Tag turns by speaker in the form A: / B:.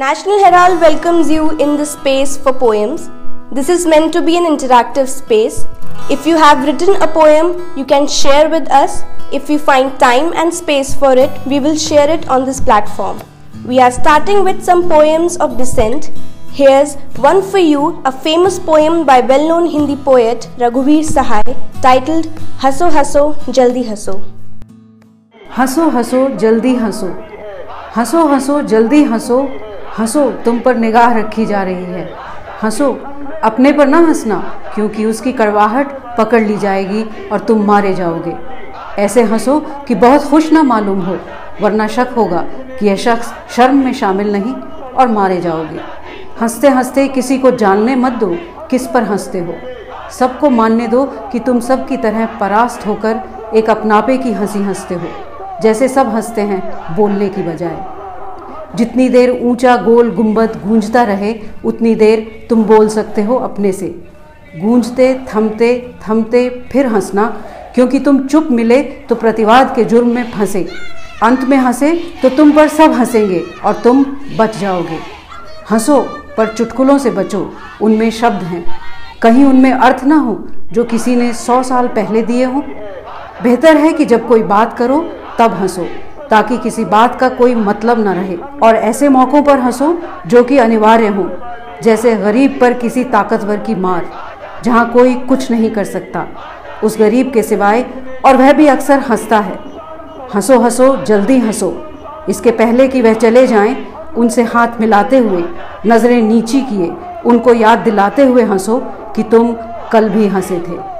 A: National Herald welcomes you in the space for poems. This is meant to be an interactive space. If you have written a poem, you can share with us. If we find time and space for it, we will share it on this platform. We are starting with some poems of dissent. Here's one for you, a famous poem by well-known Hindi poet Raghuveer Sahai titled Haso Haso Jaldi Haso.
B: Haso Haso Jaldi Haso. Haso Haso Jaldi Haso हंसो, तुम पर निगाह रखी जा रही है। हंसो, अपने पर ना हंसना, क्योंकि उसकी कड़वाहट पकड़ ली जाएगी और तुम मारे जाओगे। ऐसे हंसो कि बहुत खुश ना मालूम हो, वरना शक होगा कि यह शख्स शर्म में शामिल नहीं और मारे जाओगे। हँसते हँसते किसी को जानने मत दो किस पर हँसते हो। सबको मानने दो कि तुम सब की तरह परास्त होकर एक अपनापे की हँसी हँसते हो। जैसे सब हँसते हैं बोलने की बजाय। जितनी देर ऊँचा गोल गुंबद गूंजता रहे, उतनी देर तुम बोल सकते हो अपने से। गूंजते, थमते थमते, फिर हंसना। क्योंकि तुम चुप मिले तो प्रतिवाद के जुर्म में फंसे। अंत में हंसे तो तुम पर सब हंसेंगे और तुम बच जाओगे। हंसो, पर चुटकुलों से बचो। उनमें शब्द हैं। कहीं उनमें अर्थ ना हो, जो किसी ने सौ साल पहले दिए हों। बेहतर है कि जब कोई बात करो, तब हंसो। ताकि किसी बात का कोई मतलब न रहे। और ऐसे मौक़ों पर हंसो जो कि अनिवार्य हों, जैसे गरीब पर किसी ताकतवर की मार, जहाँ कोई कुछ नहीं कर सकता। उस गरीब के सिवाय और वह भी अक्सर हंसता है। हंसो हंसो, जल्दी हंसो। इसके पहले कि वह चले जाएँ, उनसे हाथ मिलाते हुए, नज़रें नीची किए, उनको याद दिलाते हुए हंसो कि तुम कल भी हंसे थे।